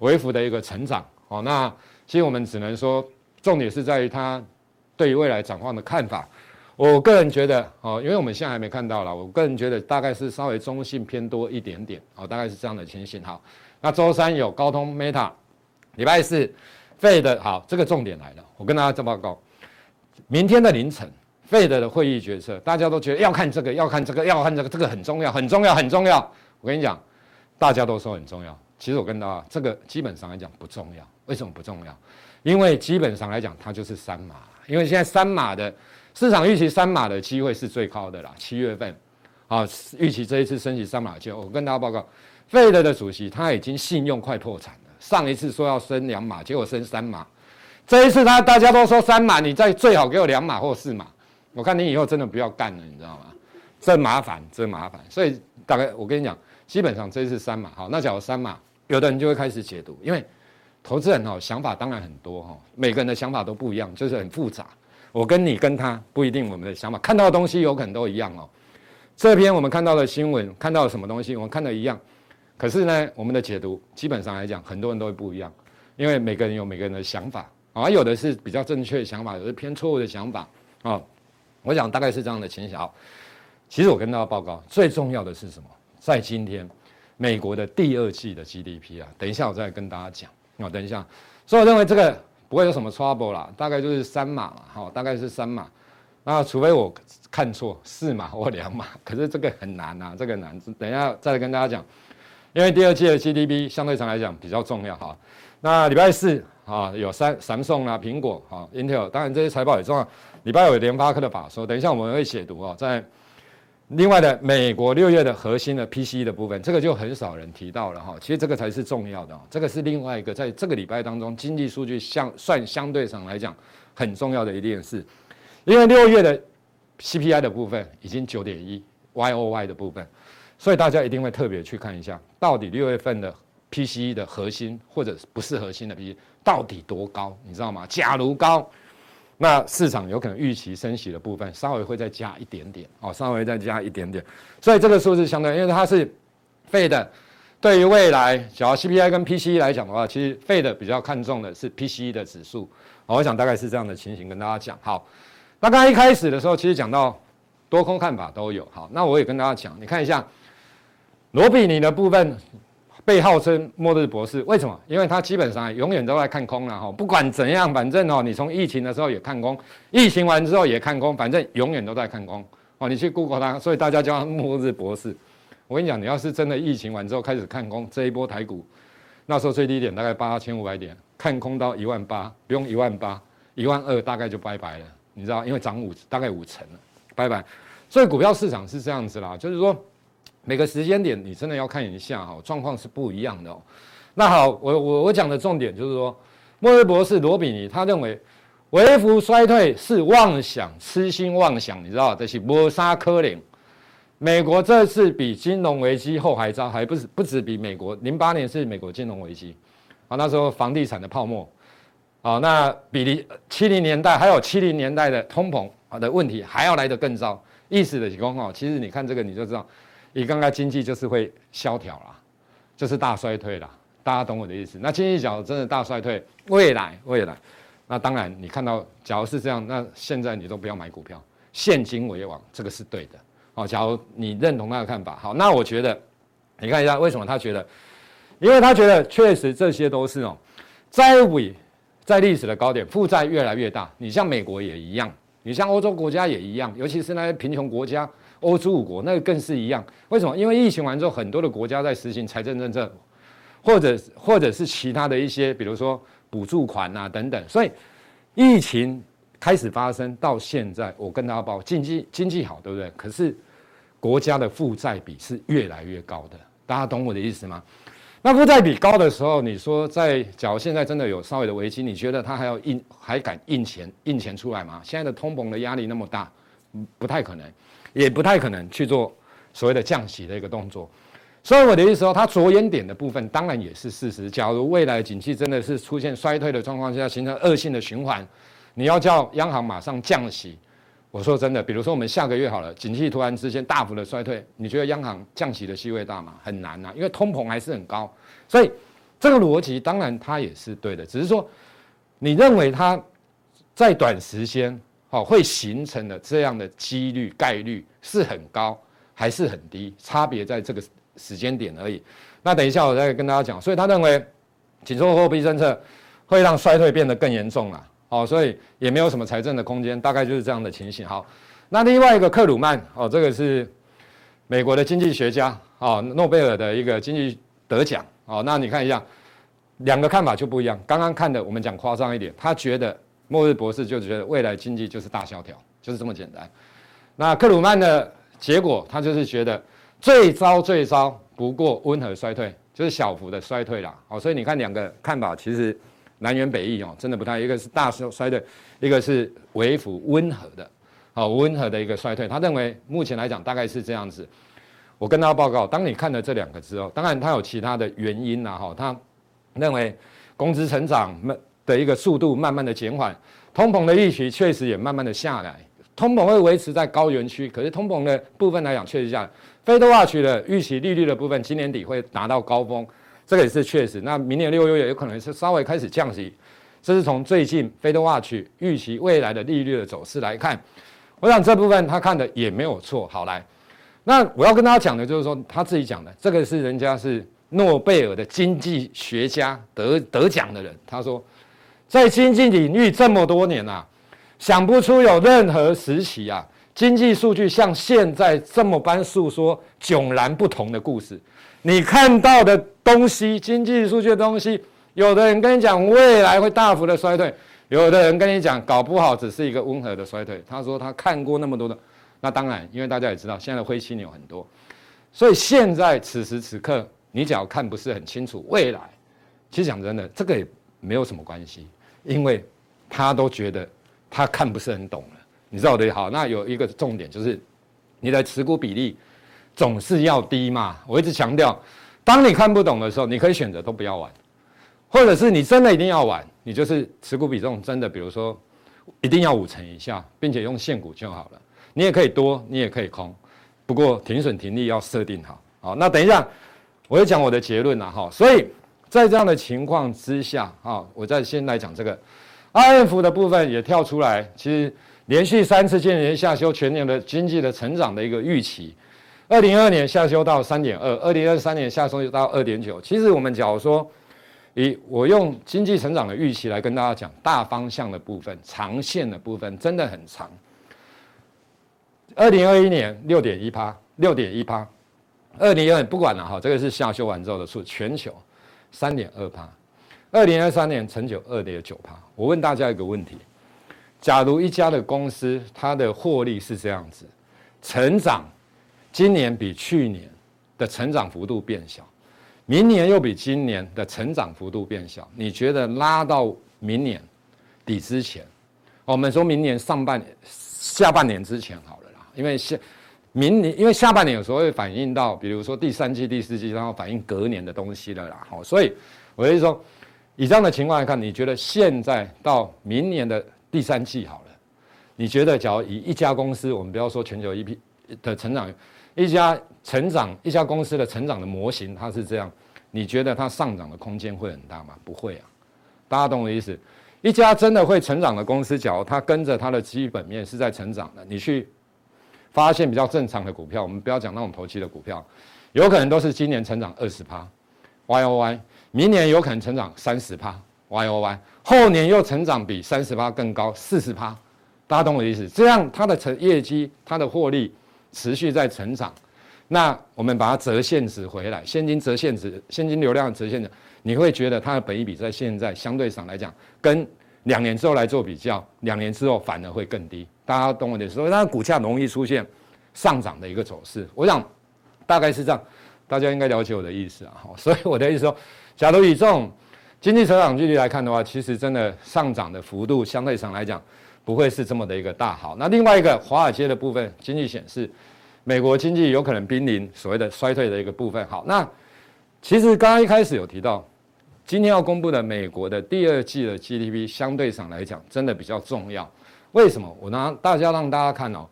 微幅的一个成长。好，那其实我们只能说，重点是在于它对于未来展望的看法。我个人觉得，哦，因为我们现在还没看到啦，我个人觉得大概是稍微中性偏多一点点。哦，大概是这样的情形。好。那周三有高通、Meta，礼拜四，Fed 好，这个重点来了，我跟大家做报告。明天的凌晨费德的会议决策，大家都觉得要看这个，要看这个，要看这个，这个很重要，很重要，很重要。我跟你讲，大家都说很重要，其实我跟大家，这个基本上来讲不重要。为什么不重要？因为基本上来讲，它就是三码，因为现在三码的市场预期三码的机会是最高的啦。七月份，啊，预期这一次升级三码就，我跟大家报告。费德的主席他已经信用快破产了。上一次说要升两码，结果升三码。这一次他大家都说三码，你再最好给我两码或四码。我看你以后真的不要干了，你知道吗？真麻烦，真麻烦。所以大概我跟你讲，基本上这是三码好。那假如三码，有的人就会开始解读，因为投资人哈想法当然很多哈，每个人的想法都不一样，就是很复杂。我跟你跟他不一定，我们的想法看到的东西有可能都一样哦。这篇我们看到的新闻，看到了什么东西，我们看的一样。可是呢，我们的解读基本上来讲，很多人都会不一样，因为每个人有每个人的想法啊，有的是比较正确的想法，有的偏错误的想法啊。我想大概是这样的情形。其实我跟大家报告，最重要的是什么？在今天，美国的第二季的 GDP 啊，等一下我再跟大家讲啊。等一下，所以我认为这个不会有什么 trouble 啦，大概就是三码嘛，好，大概是三码。那除非我看错四码或两码，可是这个很难啊，这个难。等一下再来跟大家讲。因为第二季的 GDP 相对上来讲比较重要哈，那礼拜四啊有三三送啊苹果啊 Intel，当然这些财报也重要。礼拜有联发科的法说，等一下我们会解读哦，在另外的美国六月的核心的 PCE 的部分，这个就很少人提到了哈。其实这个才是重要的，这个是另外一个在这个礼拜当中经济数据相算相对上来讲很重要的一件事，因为六月的 CPI 的部分已经九点一 YOY 的部分。所以大家一定会特别去看一下，到底六月份的 PCE 的核心或者不是核心的 PCE 到底多高，你知道吗？假如高，那市场有可能预期升息的部分稍微会再加一点点哦，稍微再加一点点。所以这个数字相对，因为它是费的对于未来，假如 CPI 跟 PCE 来讲的话，其实费的比较看重的是 PCE 的指数。我想大概是这样的情形跟大家讲。好，那刚才一开始的时候，其实讲到多空看法都有。好，那我也跟大家讲，你看一下。罗比尼的部分被号称末日博士，为什么？因为他基本上永远都在看空了哈，不管怎样，反正哦，你从疫情的时候也看空，疫情完之后也看空，反正永远都在看空哦。你去 Google 他，所以大家叫他末日博士。我跟你讲，你要是真的疫情完之后开始看空，这一波台股那时候最低点大概八千五百点，看空到一万八，不用一万八，一万二大概就拜拜了，你知道？因为涨五大概五成了，拜拜。所以股票市场是这样子啦，就是说。每个时间点你真的要看一下哈，状况是不一样的哦。那好，我我我讲的重点就是说，莫瑞博士罗比尼他认为，微幅衰退是妄想，痴心妄想，你知道这是抹杀科林。美国这次比金融危机后还糟，还不是不止比美国零八年是美国金融危机啊，那时候房地产的泡沫啊，那比七零年代还有七零年代的通膨啊的问题还要来得更糟。意思的情况哈，其实你看这个你就知道。你刚刚经济就是会萧条啦，就是大衰退啦，大家懂我的意思。那经济角真的大衰退，未来未来，那当然你看到，假如是这样，那现在你都不要买股票，现金为王，这个是对的。好，假如你认同他的看法，好，那我觉得你看一下为什么他觉得，因为他觉得确实这些都是哦，债务在历史的高点，负债越来越大。你像美国也一样，你像欧洲国家也一样，尤其是那些贫穷国家。欧洲五国那个更是一样，为什么？因为疫情完之后，很多的国家在实行财政政策，或者或者是其他的一些，比如说补助款啊等等。所以疫情开始发生到现在，我跟大家报，经济经济好，对不对？可是国家的负债比是越来越高的，大家懂我的意思吗？那负债比高的时候，你说在假如现在真的有稍微的危机，你觉得他还要印还敢印钱印钱出来吗？现在的通膨的压力那么大，不太可能。也不太可能去做所谓的降息的一个动作，所以我的意思说，它着眼点的部分当然也是事实。假如未来景气真的是出现衰退的状况下，形成恶性的循环，你要叫央行马上降息，我说真的，比如说我们下个月好了，景气突然之间大幅的衰退，你觉得央行降息的机会大吗？很难呐，因为通膨还是很高。所以这个逻辑当然它也是对的，只是说你认为它在短时间。好，会形成的这样的几率概率是很高还是很低？差别在这个时间点而已。那等一下我再跟大家讲。所以他认为紧缩货币政策会让衰退变得更严重了。哦，所以也没有什么财政的空间，大概就是这样的情形。好，那另外一个克鲁曼哦，这个是美国的经济学家哦，诺贝尔的一个经济得奖哦。那你看一下，两个看法就不一样。刚刚看的我们讲夸张一点，他觉得。末日博士就觉得未来经济就是大萧条，就是这么简单。那克鲁曼的结果，他就是觉得最糟最糟不过温和衰退，就是小幅的衰退啦。好，所以你看两个看法其实南辕北辙哦，真的不太，一个是大衰衰退，一个是微幅温和的，好温和的一个衰退。他认为目前来讲大概是这样子。我跟他报告，当你看了这两个之后，当然他有其他的原因啦，哈，他认为工资成长的一个速度慢慢的减缓，通膨的预期确实也慢慢的下来，通膨会维持在高原区，可是通膨的部分来讲确实下来。FedWatch 的预期利率的部分今年底会达到高峰，这个也是确实。那明年六月也有可能是稍微开始降息，这是从最近 FedWatch 预期未来的利率的走势来看，我想这部分他看的也没有错。好来，那我要跟大家讲的就是说他自己讲的，这个是人家是诺贝尔的经济学家得得奖的人，他说。在经济领域这么多年啊，想不出有任何时期啊，经济数据像现在这么般诉说迥然不同的故事。你看到的东西，经济数据的东西，有的人跟你讲未来会大幅的衰退，有的人跟你讲搞不好只是一个温和的衰退。他说他看过那么多的，那当然，因为大家也知道现在的灰犀牛很多，所以现在此时此刻，你只要看不是很清楚未来，其实讲真的，这个也没有什么关系。因为他都觉得他看不是很懂了，你知道的。好，那有一个重点就是，你的持股比例总是要低嘛。我一直强调，当你看不懂的时候，你可以选择都不要玩，或者是你真的一定要玩，你就是持股比重真的，比如说一定要五成以下，并且用现股就好了。你也可以多，你也可以空，不过停损停利要设定好。好，那等一下我会讲我的结论了哈。所以。在这样的情况之下，啊，我再先来讲这个，I F 的部分也跳出来，其实连续三次见连下修全年的经济的成长的一个预期，二零二二年下修到三点二，二零二三年下修到二点九。其实我们假如说，以我用经济成长的预期来跟大家讲大方向的部分、长线的部分，真的很长。二零二一年六点一趴，六点一趴。二零二不管了哈，这个是下修完之后的数，全球三点二趴。二零二三年成九二点九趴。我问大家一个问题：假如一家的公司它的获利是这样子，成长。今年比去年的成长幅度变小，明年又比今年的成长幅度变小。你觉得拉到明年底之前，我们说明年上半年、下半年之前好了啦，因为下明年，因为下半年有时候会反映到，比如说第三季、第四季，然后反映隔年的东西了啦。好，所以我就说，以这样的情况来看，你觉得现在到明年的第三季好了，你觉得，假如以一家公司，我们不要说全球一批的成长。一家成长，一家公司的成长的模型，它是这样。你觉得它上涨的空间会很大吗？不会啊。大家懂我的意思？一家真的会成长的公司，假如它跟着它的基本面是在成长的，你去发现比较正常的股票，我们不要讲那种投机的股票，有可能都是今年成长二十趴，Y O Y，明年有可能成长三十趴，Y O Y，后年又成长比三十趴更高，四十趴。大家懂我的意思？这样它的成业绩，它的获利。持续在成长，那我们把它折现值回来，现金折现值，现金流量折现值，你会觉得它的本益比在现在相对上来讲，跟两年之后来做比较，两年之后反而会更低。大家懂我的意思？所以它股价容易出现上涨的一个走势。我想大概是这样，大家应该了解我的意思啊。所以我的意思说，假如以这种经济成长距离来看的话，其实真的上涨的幅度相对上来讲。不会是这么的一个大好。那另外一个华尔街的部分，经济显示，美国经济有可能濒临所谓的衰退的一个部分。好，那其实刚刚一开始有提到，今天要公布的美国的第二季的 GDP 相对上来讲，真的比较重要。为什么？我拿大家让大家看哦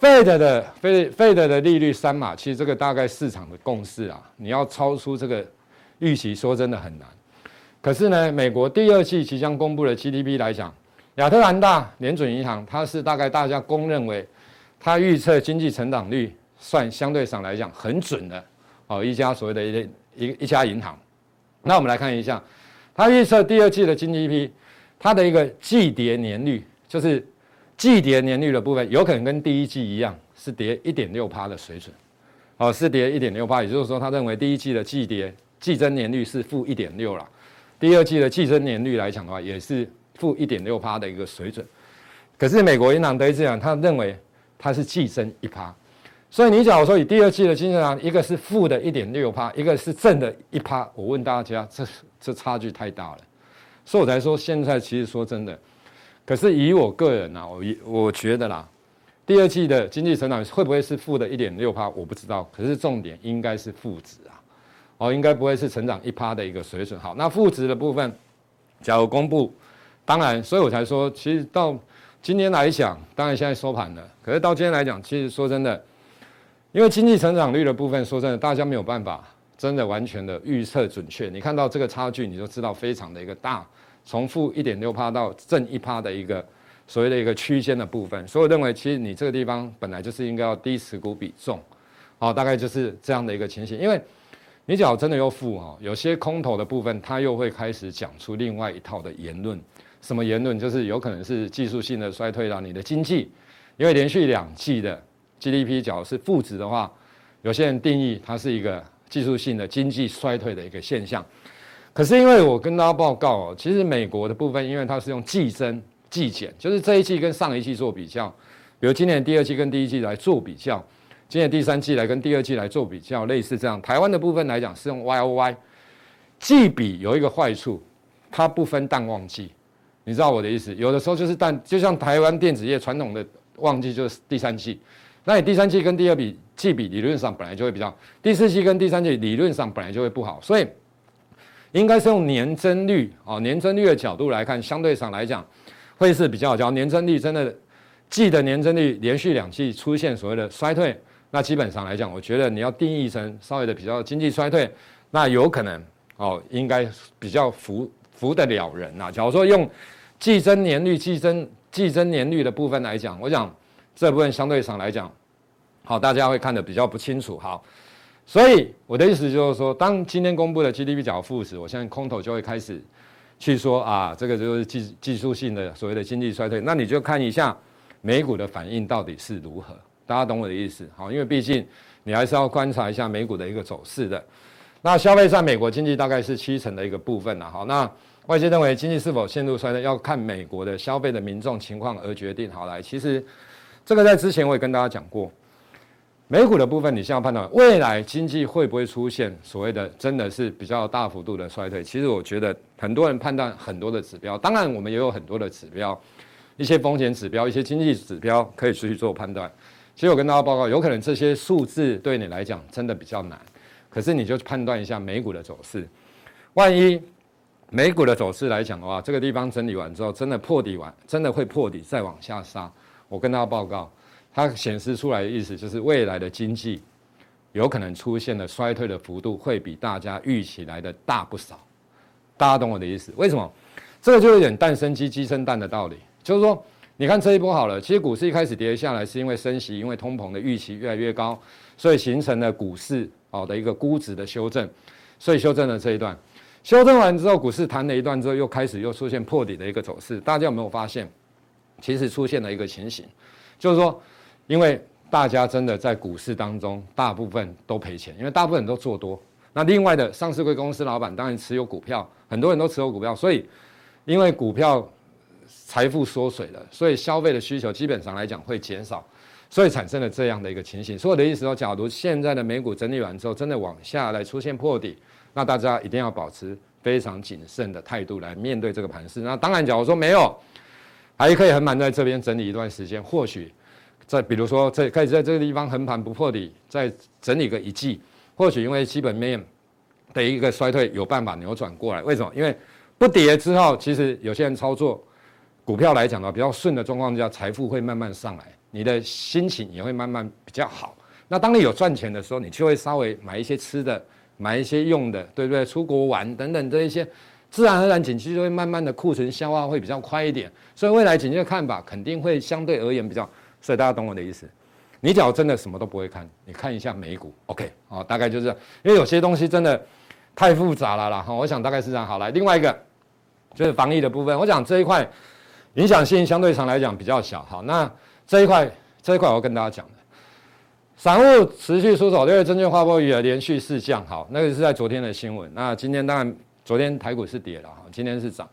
，Fed 的 Fed 的利率三码，其实这个大概市场的共识啊，你要超出这个预期，说真的很难。可是呢，美国第二季即将公布的 GDP 来讲，亚特兰大联准银行，它是大概大家公认为，它预测经济成长率算相对上来讲很准的哦，一家所谓的一一一家银行。那我们来看一下，它预测第二季的 GDP，它的一个季跌年率，就是季跌年率的部分，有可能跟第一季一样，是跌一点六趴的水准，哦，是跌一点六趴，也就是说，他认为第一季的季跌季增年率是负一点六了，第二季的季增年率来讲的话，也是。负一点六趴的一个水准，可是美国银行都这样，他认为它是季增一趴，所以你假如说以第二季的经济上，一个是负的一点六趴，一个是正的一趴，我问大家，这这差距太大了，所以我才说现在其实说真的，可是以我个人啊，我我觉得啦，第二季的经济成长会不会是负的一点六趴，我不知道，可是重点应该是负值啊，哦，应该不会是成长一趴的一个水准。好，那负值的部分，假如公布。当然，所以我才说，其实到今天来讲，当然现在收盘了。可是到今天来讲，其实说真的，因为经济成长率的部分，说真的，大家没有办法真的完全的预测准确。你看到这个差距，你就知道非常的一个大，从负一点六趴到正一趴的一个所谓的一个区间的部分。所以我认为，其实你这个地方本来就是应该要低持股比重，好，大概就是这样的一个情形。因为你只要真的又负哈，有些空头的部分，它又会开始讲出另外一套的言论。什么言论？就是有可能是技术性的衰退到你的经济，因为连续两季的 GDP 角是负值的话，有些人定义它是一个技术性的经济衰退的一个现象。可是因为我跟大家报告哦，其实美国的部分，因为它是用季增季减，就是这一季跟上一季做比较，比如今年第二季跟第一季来做比较，今年第三季来跟第二季来做比较，类似这样。台湾的部分来讲是用 YOY，季比有一个坏处，它不分淡旺季。你知道我的意思，有的时候就是淡，就像台湾电子业传统的旺季就是第三季，那你第三季跟第二比季比理论上本来就会比较，第四季跟第三季理论上本来就会不好，所以应该是用年增率啊，年增率的角度来看，相对上来讲会是比较好。假如年增率真的季的年增率连续两季出现所谓的衰退，那基本上来讲，我觉得你要定义成稍微的比较经济衰退，那有可能哦，应该比较服服得了人呐。假如说用季增年率、季增季增年率的部分来讲，我想这部分相对上来讲，好，大家会看得比较不清楚。好，所以我的意思就是说，当今天公布的 GDP 较负时，我相信空头就会开始去说啊，这个就是技技术性的所谓的经济衰退。那你就看一下美股的反应到底是如何，大家懂我的意思？好，因为毕竟你还是要观察一下美股的一个走势的。那消费在美国经济大概是七成的一个部分了。好，那。外界认为经济是否陷入衰退，要看美国的消费的民众情况而决定。好，来，其实这个在之前我也跟大家讲过，美股的部分，你现在判断未来经济会不会出现所谓的真的是比较大幅度的衰退？其实我觉得很多人判断很多的指标，当然我们也有很多的指标，一些风险指标，一些经济指标可以出去做判断。其实我跟大家报告，有可能这些数字对你来讲真的比较难，可是你就判断一下美股的走势，万一。美股的走势来讲的话，这个地方整理完之后，真的破底完，真的会破底再往下杀。我跟大家报告，它显示出来的意思就是未来的经济有可能出现的衰退的幅度会比大家预期来的大不少。大家懂我的意思？为什么？这个就有点蛋生鸡，鸡生蛋的道理。就是说，你看这一波好了，其实股市一开始跌下来是因为升息，因为通膨的预期越来越高，所以形成了股市哦的一个估值的修正，所以修正了这一段。修正完之后，股市弹了一段之后，又开始又出现破底的一个走势。大家有没有发现？其实出现了一个情形，就是说，因为大家真的在股市当中，大部分都赔钱，因为大部分人都做多。那另外的上市柜公司老板当然持有股票，很多人都持有股票，所以因为股票财富缩水了，所以消费的需求基本上来讲会减少，所以产生了这样的一个情形。所以我的意思说，假如现在的美股整理完之后，真的往下来出现破底。那大家一定要保持非常谨慎的态度来面对这个盘势。那当然，假如说没有，还可以横盘在这边整理一段时间。或许在比如说在开始在这个地方横盘不破底，再整理个一季。或许因为基本面的一个衰退有办法扭转过来。为什么？因为不跌之后，其实有些人操作股票来讲的话，比较顺的状况下，财富会慢慢上来，你的心情也会慢慢比较好。那当你有赚钱的时候，你就会稍微买一些吃的。买一些用的，对不对？出国玩等等这一些，自然而然景气就会慢慢的库存消化会比较快一点，所以未来景气的看法肯定会相对而言比较，所以大家懂我的意思。你只要真的什么都不会看，你看一下美股，OK，哦，大概就是，因为有些东西真的太复杂了啦，哈，我想大概是这样。好，来另外一个就是防疫的部分，我想这一块影响性相对上来讲比较小，好，那这一块这一块我要跟大家讲的。散户持续出手，六月证券划拨余额连续四降，好，那个是在昨天的新闻。那今天当然，昨天台股是跌了，哈，今天是涨。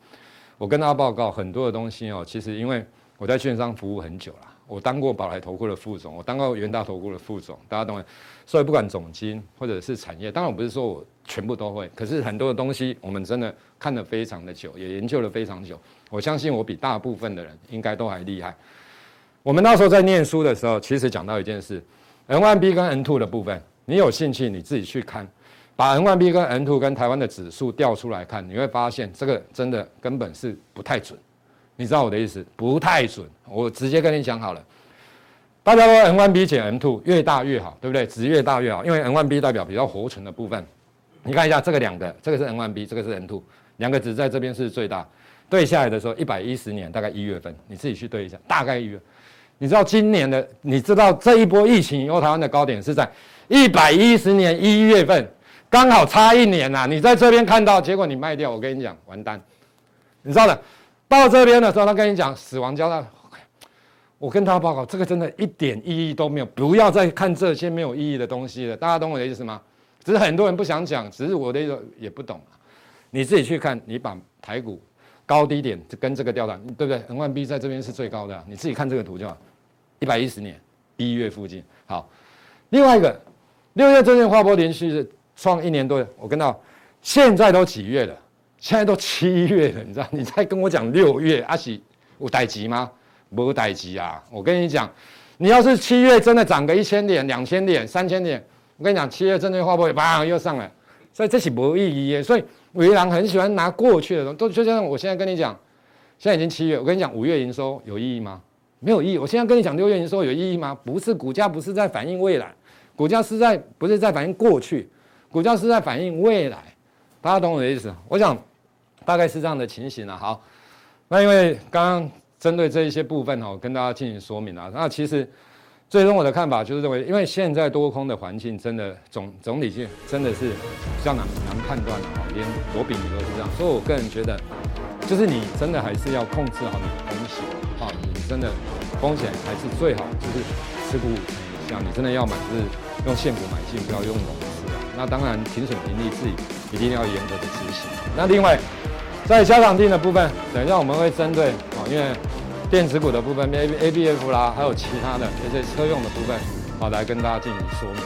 我跟大家报告很多的东西哦，其实因为我在券商服务很久了，我当过宝来投顾的副总，我当过元大投顾的副总，大家懂吗？所以不管总经或者是产业，当然我不是说我全部都会，可是很多的东西我们真的看得非常的久，也研究了非常久。我相信我比大部分的人应该都还厉害。我们那时候在念书的时候，其实讲到一件事。N1B 跟 N2 的部分，你有兴趣你自己去看，把 N1B 跟 N2 跟台湾的指数调出来看，你会发现这个真的根本是不太准。你知道我的意思？不太准。我直接跟你讲好了，大家说 N1B 减 N2 越大越好，对不对？值越大越好，因为 N1B 代表比较活存的部分。你看一下这个两个，这个是 N1B，这个是 N2，两个值在这边是最大。对下来的时候，一百一十年大概一月份，你自己去对一下，大概一月。你知道今年的，你知道这一波疫情以后，台湾的高点是在一百一十年一月份，刚好差一年呐、啊。你在这边看到，结果你卖掉，我跟你讲，完蛋。你知道的，到这边的时候，他跟你讲死亡交代，我跟他报告，这个真的一点意义都没有，不要再看这些没有意义的东西了。大家懂我的意思吗？只是很多人不想讲，只是我的意思也不懂。你自己去看，你把台股。高低点跟这个调档，对不对？N1B 在这边是最高的，你自己看这个图就好。一百一十年一月附近，好。另外一个，六月证券划拨连续创一年多，我跟到现在都几月了？现在都七月了，你知道？你在跟我讲六月，阿喜有代志吗？没代志啊！我跟你讲，你要是七月真的涨个一千点、两千点、三千点，我跟你讲，七月真的会不会啪又上来，所以这是没意义的，所以。伟狼很喜欢拿过去的东西，都就像我现在跟你讲，现在已经七月，我跟你讲五月营收有意义吗？没有意义。我现在跟你讲六月营收有意义吗？不是，股价不是在反映未来，股价是在不是在反映过去，股价是在反映未来。大家懂我的意思？我想大概是这样的情形了。好，那因为刚刚针对这一些部分哈，跟大家进行说明啊。那其实最终我的看法就是认为，因为现在多空的环境真的总总体性真的是比较难难判断的哈，连罗比你都是这样，所以我个人觉得，就是你真的还是要控制好你的风险，好，你真的风险还是最好就是持股五成以上，你真的要买就是用现股买进，不要用融资啊。那当然停损停利自己一定要严格的执行。那另外在加长定的部分，等一下我们会针对啊，因为。电子鼓的部分，A B A B F 啦，还有其他的这些车用的部分，好，来跟大家进行说明。